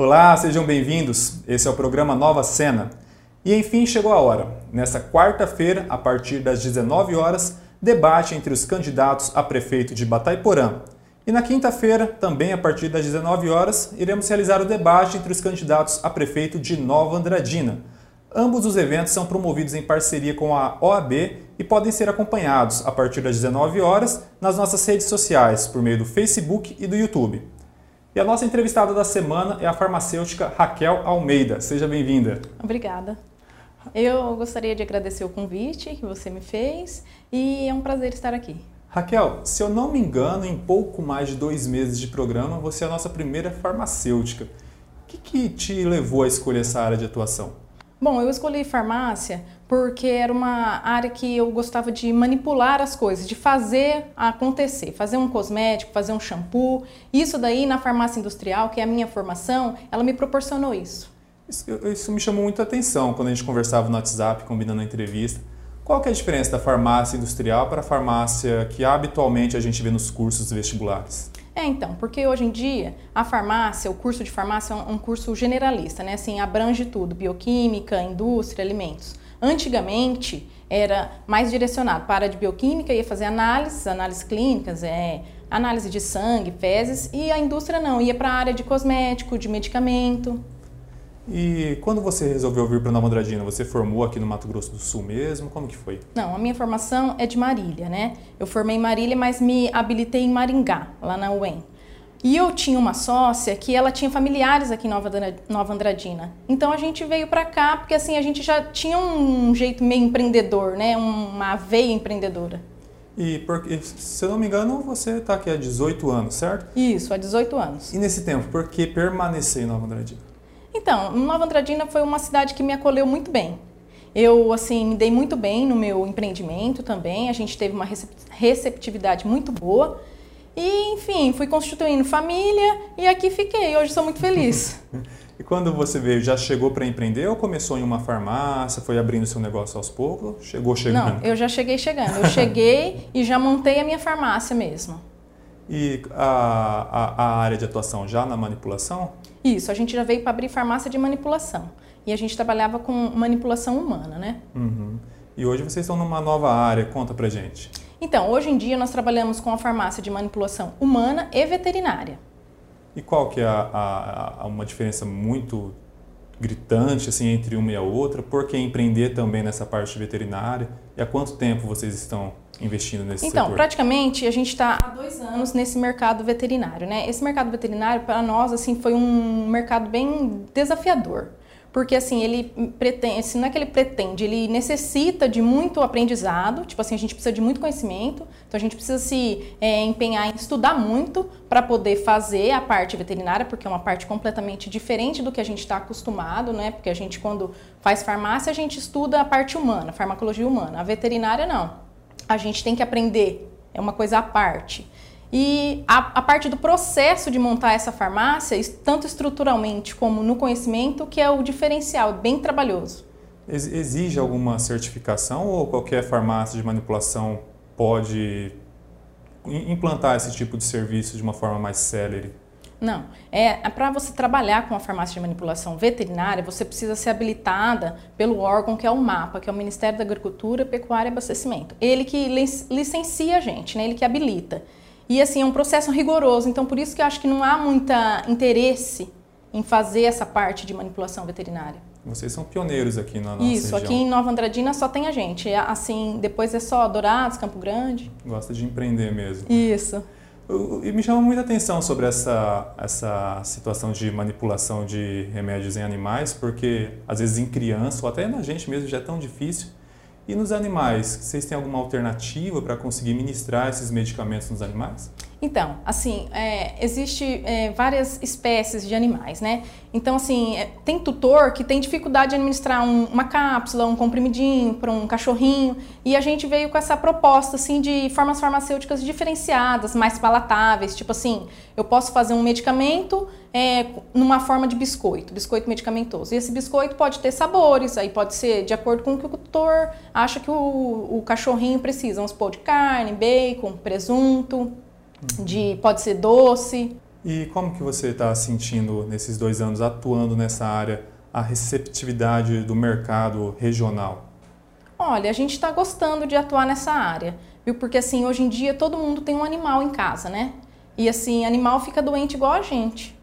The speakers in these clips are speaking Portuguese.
Olá, sejam bem-vindos. Esse é o programa Nova Cena. E enfim chegou a hora. Nesta quarta-feira, a partir das 19 horas, debate entre os candidatos a prefeito de Bataiporã. E na quinta-feira, também a partir das 19 horas, iremos realizar o debate entre os candidatos a prefeito de Nova Andradina. Ambos os eventos são promovidos em parceria com a OAB e podem ser acompanhados a partir das 19 horas nas nossas redes sociais, por meio do Facebook e do YouTube. E a nossa entrevistada da semana é a farmacêutica Raquel Almeida. Seja bem-vinda. Obrigada. Eu gostaria de agradecer o convite que você me fez e é um prazer estar aqui. Raquel, se eu não me engano, em pouco mais de dois meses de programa, você é a nossa primeira farmacêutica. O que, que te levou a escolher essa área de atuação? Bom, eu escolhi farmácia porque era uma área que eu gostava de manipular as coisas, de fazer acontecer, fazer um cosmético, fazer um shampoo. Isso daí na farmácia industrial, que é a minha formação, ela me proporcionou isso. Isso, isso me chamou muita atenção quando a gente conversava no WhatsApp, combinando a entrevista. Qual que é a diferença da farmácia industrial para a farmácia que habitualmente a gente vê nos cursos vestibulares? É, então, porque hoje em dia a farmácia, o curso de farmácia é um curso generalista, né? Assim, abrange tudo, bioquímica, indústria, alimentos. Antigamente era mais direcionado para a de bioquímica, ia fazer análises, análises clínicas, é, análise de sangue, fezes, e a indústria não, ia para a área de cosmético, de medicamento. E quando você resolveu vir para Nova Andradina, você formou aqui no Mato Grosso do Sul mesmo? Como que foi? Não, a minha formação é de Marília, né? Eu formei em Marília, mas me habilitei em Maringá, lá na UEM. E eu tinha uma sócia que ela tinha familiares aqui em Nova, Nova Andradina. Então a gente veio para cá porque assim a gente já tinha um jeito meio empreendedor, né? Uma veia empreendedora. E porque, se eu não me engano, você está aqui há 18 anos, certo? Isso, há 18 anos. E nesse tempo, por que permanecer em Nova Andradina? Então, Nova Andradina foi uma cidade que me acolheu muito bem. Eu, assim, me dei muito bem no meu empreendimento também. A gente teve uma receptividade muito boa. E, enfim, fui constituindo família e aqui fiquei. Hoje sou muito feliz. e quando você veio, já chegou para empreender ou começou em uma farmácia, foi abrindo seu negócio aos poucos? Chegou chegando? Não, eu já cheguei chegando. Eu cheguei e já montei a minha farmácia mesmo. E a, a, a área de atuação já na manipulação? Isso, a gente já veio para abrir farmácia de manipulação. E a gente trabalhava com manipulação humana, né? Uhum. E hoje vocês estão numa nova área, conta pra gente. Então, hoje em dia nós trabalhamos com a farmácia de manipulação humana e veterinária. E qual que é a, a, a uma diferença muito gritante assim entre uma e a outra? Por que empreender também nessa parte veterinária? E há quanto tempo vocês estão investindo nesse então, setor? praticamente a gente está há dois anos nesse mercado veterinário, né? Esse mercado veterinário para nós assim foi um mercado bem desafiador. Porque assim, ele pretende, assim, não é que ele pretende, ele necessita de muito aprendizado, tipo assim, a gente precisa de muito conhecimento, então a gente precisa se é, empenhar em estudar muito para poder fazer a parte veterinária, porque é uma parte completamente diferente do que a gente está acostumado, né? Porque a gente, quando faz farmácia, a gente estuda a parte humana, farmacologia humana. A veterinária não a gente tem que aprender, é uma coisa à parte. E a, a, parte do processo de montar essa farmácia, tanto estruturalmente como no conhecimento, que é o diferencial, bem trabalhoso. Exige alguma certificação ou qualquer farmácia de manipulação pode implantar esse tipo de serviço de uma forma mais célere? Não. É, é para você trabalhar com a farmácia de manipulação veterinária, você precisa ser habilitada pelo órgão que é o MAPA, que é o Ministério da Agricultura, Pecuária e Abastecimento. Ele que licencia a gente, né? ele que habilita. E assim, é um processo rigoroso, então por isso que eu acho que não há muito interesse em fazer essa parte de manipulação veterinária. Vocês são pioneiros aqui na nossa Isso, região. aqui em Nova Andradina só tem a gente. É, assim, depois é só Dourados, Campo Grande. Gosta de empreender mesmo. Isso. E me chama muita atenção sobre essa, essa situação de manipulação de remédios em animais, porque às vezes em criança ou até na gente mesmo já é tão difícil. E nos animais, vocês têm alguma alternativa para conseguir ministrar esses medicamentos nos animais? Então, assim, é, existe é, várias espécies de animais, né? Então, assim, é, tem tutor que tem dificuldade de administrar um, uma cápsula, um comprimidinho para um cachorrinho, e a gente veio com essa proposta, assim, de formas farmacêuticas diferenciadas, mais palatáveis, tipo assim, eu posso fazer um medicamento é, numa forma de biscoito, biscoito medicamentoso. E esse biscoito pode ter sabores, aí pode ser de acordo com o que o tutor acha que o, o cachorrinho precisa, vamos supor, de carne, bacon, presunto, de pode ser doce. E como que você está sentindo nesses dois anos atuando nessa área a receptividade do mercado regional? Olha, a gente está gostando de atuar nessa área, viu? Porque assim, hoje em dia todo mundo tem um animal em casa, né? E assim, animal fica doente igual a gente.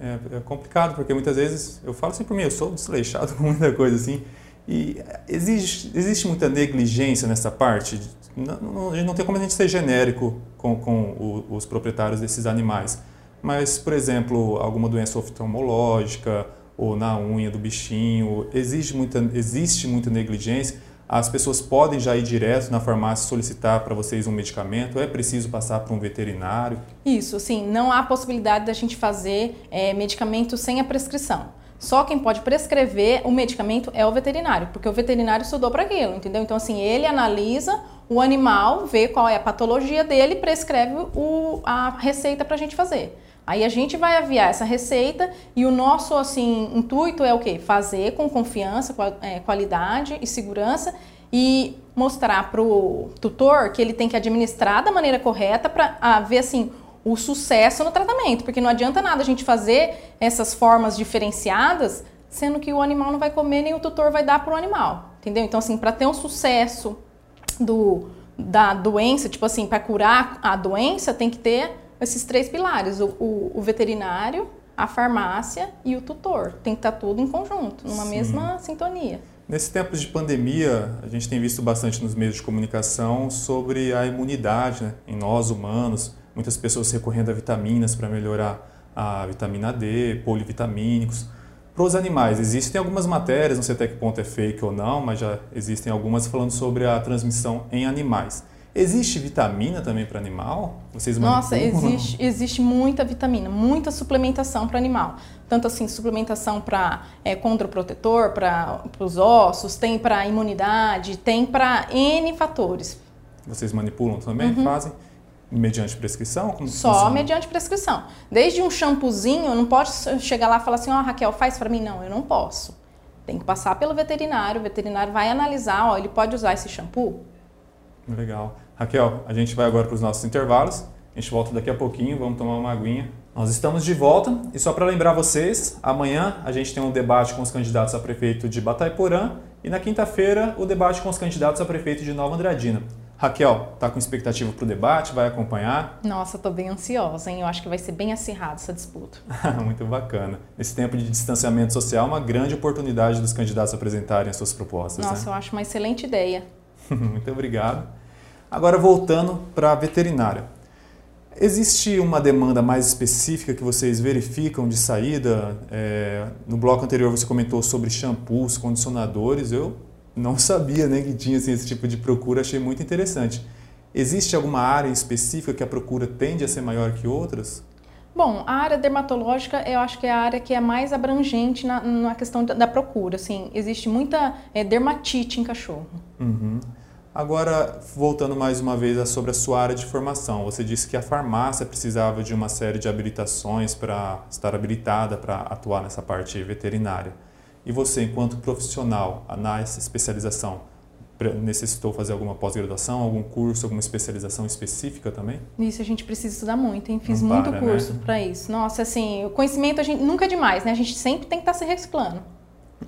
É, é complicado, porque muitas vezes, eu falo assim por mim, eu sou desleixado com muita coisa assim, e existe, existe muita negligência nessa parte. Não, não, não tem como a gente ser genérico com, com o, os proprietários desses animais. Mas, por exemplo, alguma doença oftalmológica ou na unha do bichinho, existe muita, existe muita negligência as pessoas podem já ir direto na farmácia solicitar para vocês um medicamento? É preciso passar para um veterinário? Isso, sim. Não há possibilidade da gente fazer é, medicamento sem a prescrição. Só quem pode prescrever o medicamento é o veterinário, porque o veterinário estudou para aquilo, entendeu? Então, assim, ele analisa o animal, vê qual é a patologia dele prescreve o, a receita para a gente fazer. Aí a gente vai aviar essa receita e o nosso assim intuito é o quê? Fazer com confiança, é, qualidade e segurança e mostrar para o tutor que ele tem que administrar da maneira correta para ver assim o sucesso no tratamento, porque não adianta nada a gente fazer essas formas diferenciadas, sendo que o animal não vai comer nem o tutor vai dar para o animal, entendeu? Então assim, para ter um sucesso do da doença, tipo assim, para curar a doença, tem que ter esses três pilares: o, o, o, veterinário, a farmácia e o tutor. Tem que estar tá tudo em conjunto, numa Sim. mesma sintonia. Nesse tempo de pandemia, a gente tem visto bastante nos meios de comunicação sobre a imunidade né, em nós humanos. Muitas pessoas recorrendo a vitaminas para melhorar a vitamina D, polivitamínicos. Para os animais, existem algumas matérias, não sei até que ponto é fake ou não, mas já existem algumas falando sobre a transmissão em animais. Existe vitamina também para animal? Vocês Nossa, existe, existe muita vitamina, muita suplementação para animal. Tanto assim, suplementação para é, protetor, para os ossos, tem para imunidade, tem para N fatores. Vocês manipulam também? Uhum. Fazem? Mediante prescrição? Como Só funciona? mediante prescrição. Desde um shampoozinho, não pode chegar lá e falar assim, ó, oh, Raquel, faz para mim. Não, eu não posso. Tem que passar pelo veterinário, o veterinário vai analisar, ó, ele pode usar esse shampoo? Legal. Raquel, a gente vai agora para os nossos intervalos. A gente volta daqui a pouquinho, vamos tomar uma aguinha. Nós estamos de volta e só para lembrar vocês, amanhã a gente tem um debate com os candidatos a prefeito de Bataiporã e na quinta-feira o debate com os candidatos a prefeito de Nova Andradina. Raquel, tá com expectativa para o debate? Vai acompanhar? Nossa, estou bem ansiosa, hein? Eu acho que vai ser bem acirrado essa disputa. Muito bacana. Nesse tempo de distanciamento social, uma grande oportunidade dos candidatos apresentarem as suas propostas. Nossa, né? eu acho uma excelente ideia. Muito obrigado. Agora, voltando para a veterinária. Existe uma demanda mais específica que vocês verificam de saída? É, no bloco anterior você comentou sobre shampoos, condicionadores. Eu não sabia nem que tinha assim, esse tipo de procura, achei muito interessante. Existe alguma área específica que a procura tende a ser maior que outras? Bom, a área dermatológica eu acho que é a área que é mais abrangente na, na questão da, da procura. Assim, existe muita é, dermatite em cachorro. Uhum. Agora, voltando mais uma vez sobre a sua área de formação, você disse que a farmácia precisava de uma série de habilitações para estar habilitada para atuar nessa parte veterinária. E você, enquanto profissional nessa especialização, necessitou fazer alguma pós-graduação, algum curso, alguma especialização específica também? Isso a gente precisa estudar muito, hein? Fiz Não muito para, curso né? para isso. Nossa, assim, o conhecimento a gente nunca é demais, né? A gente sempre tem que estar tá se reciclando.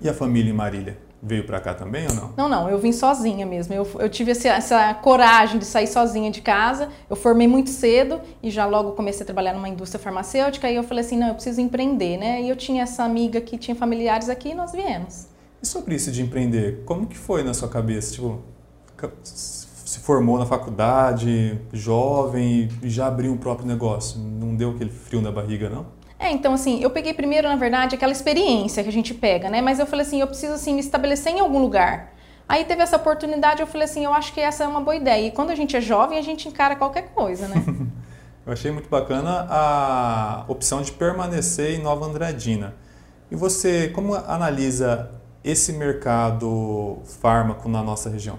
E a família em Marília? Veio para cá também ou não? Não, não, eu vim sozinha mesmo. Eu, eu tive essa, essa, coragem de sair sozinha de casa. Eu formei muito cedo e já logo comecei a trabalhar numa indústria farmacêutica. E eu falei assim: não, eu preciso empreender, né? E eu tinha essa amiga que tinha familiares aqui e nós viemos. E sobre isso de empreender, como que foi na sua cabeça? Tipo, se formou na faculdade, jovem e já abriu um próprio negócio. Não deu aquele frio na barriga, não? É, então assim, eu peguei primeiro, na verdade, aquela experiência que a gente pega, né? Mas eu falei assim, eu preciso assim me estabelecer em algum lugar. Aí teve essa oportunidade, eu falei assim, eu acho que essa é uma boa ideia. E quando a gente é jovem, a gente encara qualquer coisa, né? eu achei muito bacana a opção de permanecer em Nova Andradina. E você, como analisa esse mercado fármaco na nossa região?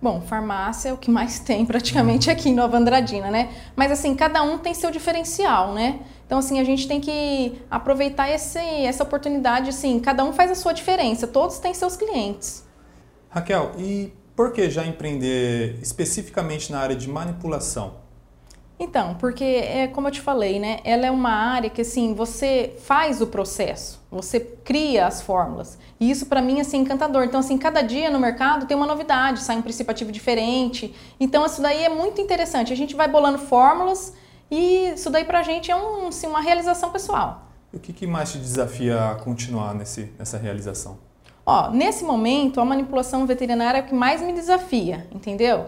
Bom, farmácia é o que mais tem praticamente aqui em Nova Andradina, né? Mas assim, cada um tem seu diferencial, né? Então assim, a gente tem que aproveitar esse, essa oportunidade, assim, cada um faz a sua diferença, todos têm seus clientes. Raquel, e por que já empreender especificamente na área de manipulação? Então, porque é como eu te falei, né? Ela é uma área que assim, você faz o processo, você cria as fórmulas. E isso para mim assim, é encantador. Então, assim, cada dia no mercado tem uma novidade, sai um princípio ativo diferente. Então, isso daí é muito interessante. A gente vai bolando fórmulas e isso daí pra gente é um, assim, uma realização pessoal. E o que, que mais te desafia a continuar nesse, nessa realização? Ó, nesse momento, a manipulação veterinária é o que mais me desafia, entendeu?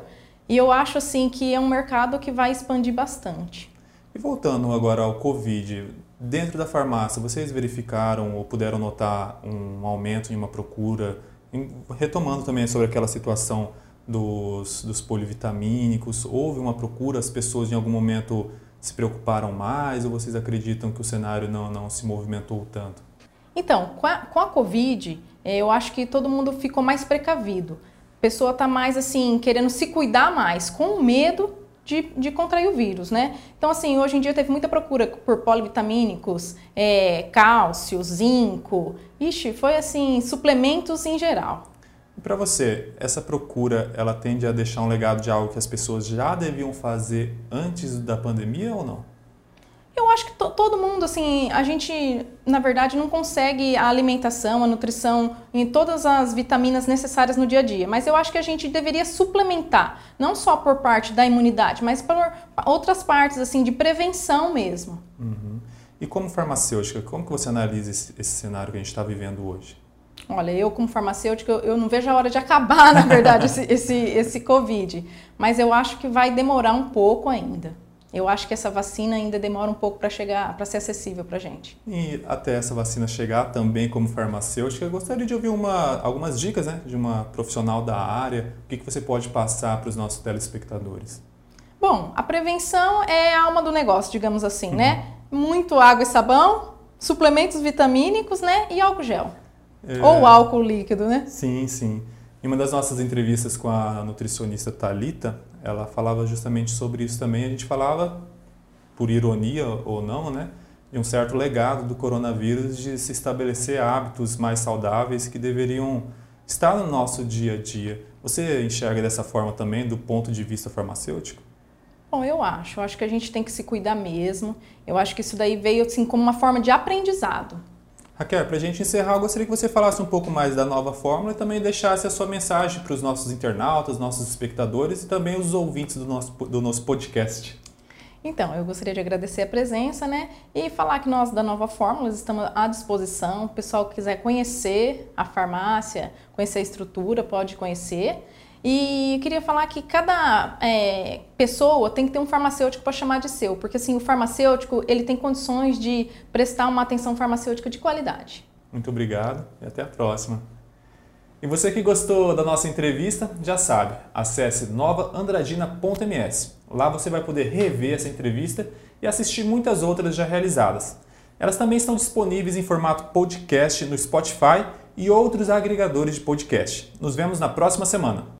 E eu acho assim que é um mercado que vai expandir bastante. E voltando agora ao Covid, dentro da farmácia, vocês verificaram ou puderam notar um aumento em uma procura? Retomando também sobre aquela situação dos, dos polivitamínicos, houve uma procura, as pessoas em algum momento se preocuparam mais ou vocês acreditam que o cenário não, não se movimentou tanto? Então, com a, com a Covid, eh, eu acho que todo mundo ficou mais precavido pessoa está mais assim, querendo se cuidar mais, com medo de, de, contrair o vírus, né? Então, assim, hoje em dia teve muita procura por polivitamínicos, é, cálcio, zinco. Ixi, foi assim, suplementos em geral. E para você, essa procura, ela tende a deixar um legado de algo que as pessoas já deviam fazer antes da pandemia ou não? Eu acho que todo mundo, assim, a gente, na verdade, não consegue a alimentação, a nutrição em todas as vitaminas necessárias no dia a dia. Mas eu acho que a gente deveria suplementar, não só por parte da imunidade, mas por outras partes, assim, de prevenção mesmo. Uhum. E como farmacêutica, como que você analisa esse, esse cenário que a gente está vivendo hoje? Olha, eu como farmacêutica, eu não vejo a hora de acabar, na verdade, esse, esse, esse Covid. Mas eu acho que vai demorar um pouco ainda. Eu acho que essa vacina ainda demora um pouco para chegar, para ser acessível para a gente. E até essa vacina chegar, também como farmacêutica, eu gostaria de ouvir uma, algumas dicas né, de uma profissional da área. O que, que você pode passar para os nossos telespectadores? Bom, a prevenção é a alma do negócio, digamos assim, né? uhum. né? Muito água e sabão, suplementos vitamínicos, né? E álcool gel. É... Ou álcool líquido, né? Sim, sim. Em uma das nossas entrevistas com a nutricionista Talita, ela falava justamente sobre isso também. A gente falava, por ironia ou não, né, de um certo legado do coronavírus de se estabelecer hábitos mais saudáveis que deveriam estar no nosso dia a dia. Você enxerga dessa forma também, do ponto de vista farmacêutico? Bom, eu acho. Eu acho que a gente tem que se cuidar mesmo. Eu acho que isso daí veio assim como uma forma de aprendizado. Raquel, para a gente encerrar, eu gostaria que você falasse um pouco mais da nova fórmula e também deixasse a sua mensagem para os nossos internautas, nossos espectadores e também os ouvintes do nosso, do nosso podcast. Então, eu gostaria de agradecer a presença, né? E falar que nós da Nova Fórmula estamos à disposição. O pessoal que quiser conhecer a farmácia, conhecer a estrutura, pode conhecer. E queria falar que cada é, pessoa tem que ter um farmacêutico para chamar de seu, porque assim o farmacêutico ele tem condições de prestar uma atenção farmacêutica de qualidade. Muito obrigado e até a próxima. E você que gostou da nossa entrevista, já sabe, acesse novaandradina.ms. Lá você vai poder rever essa entrevista e assistir muitas outras já realizadas. Elas também estão disponíveis em formato podcast no Spotify e outros agregadores de podcast. Nos vemos na próxima semana.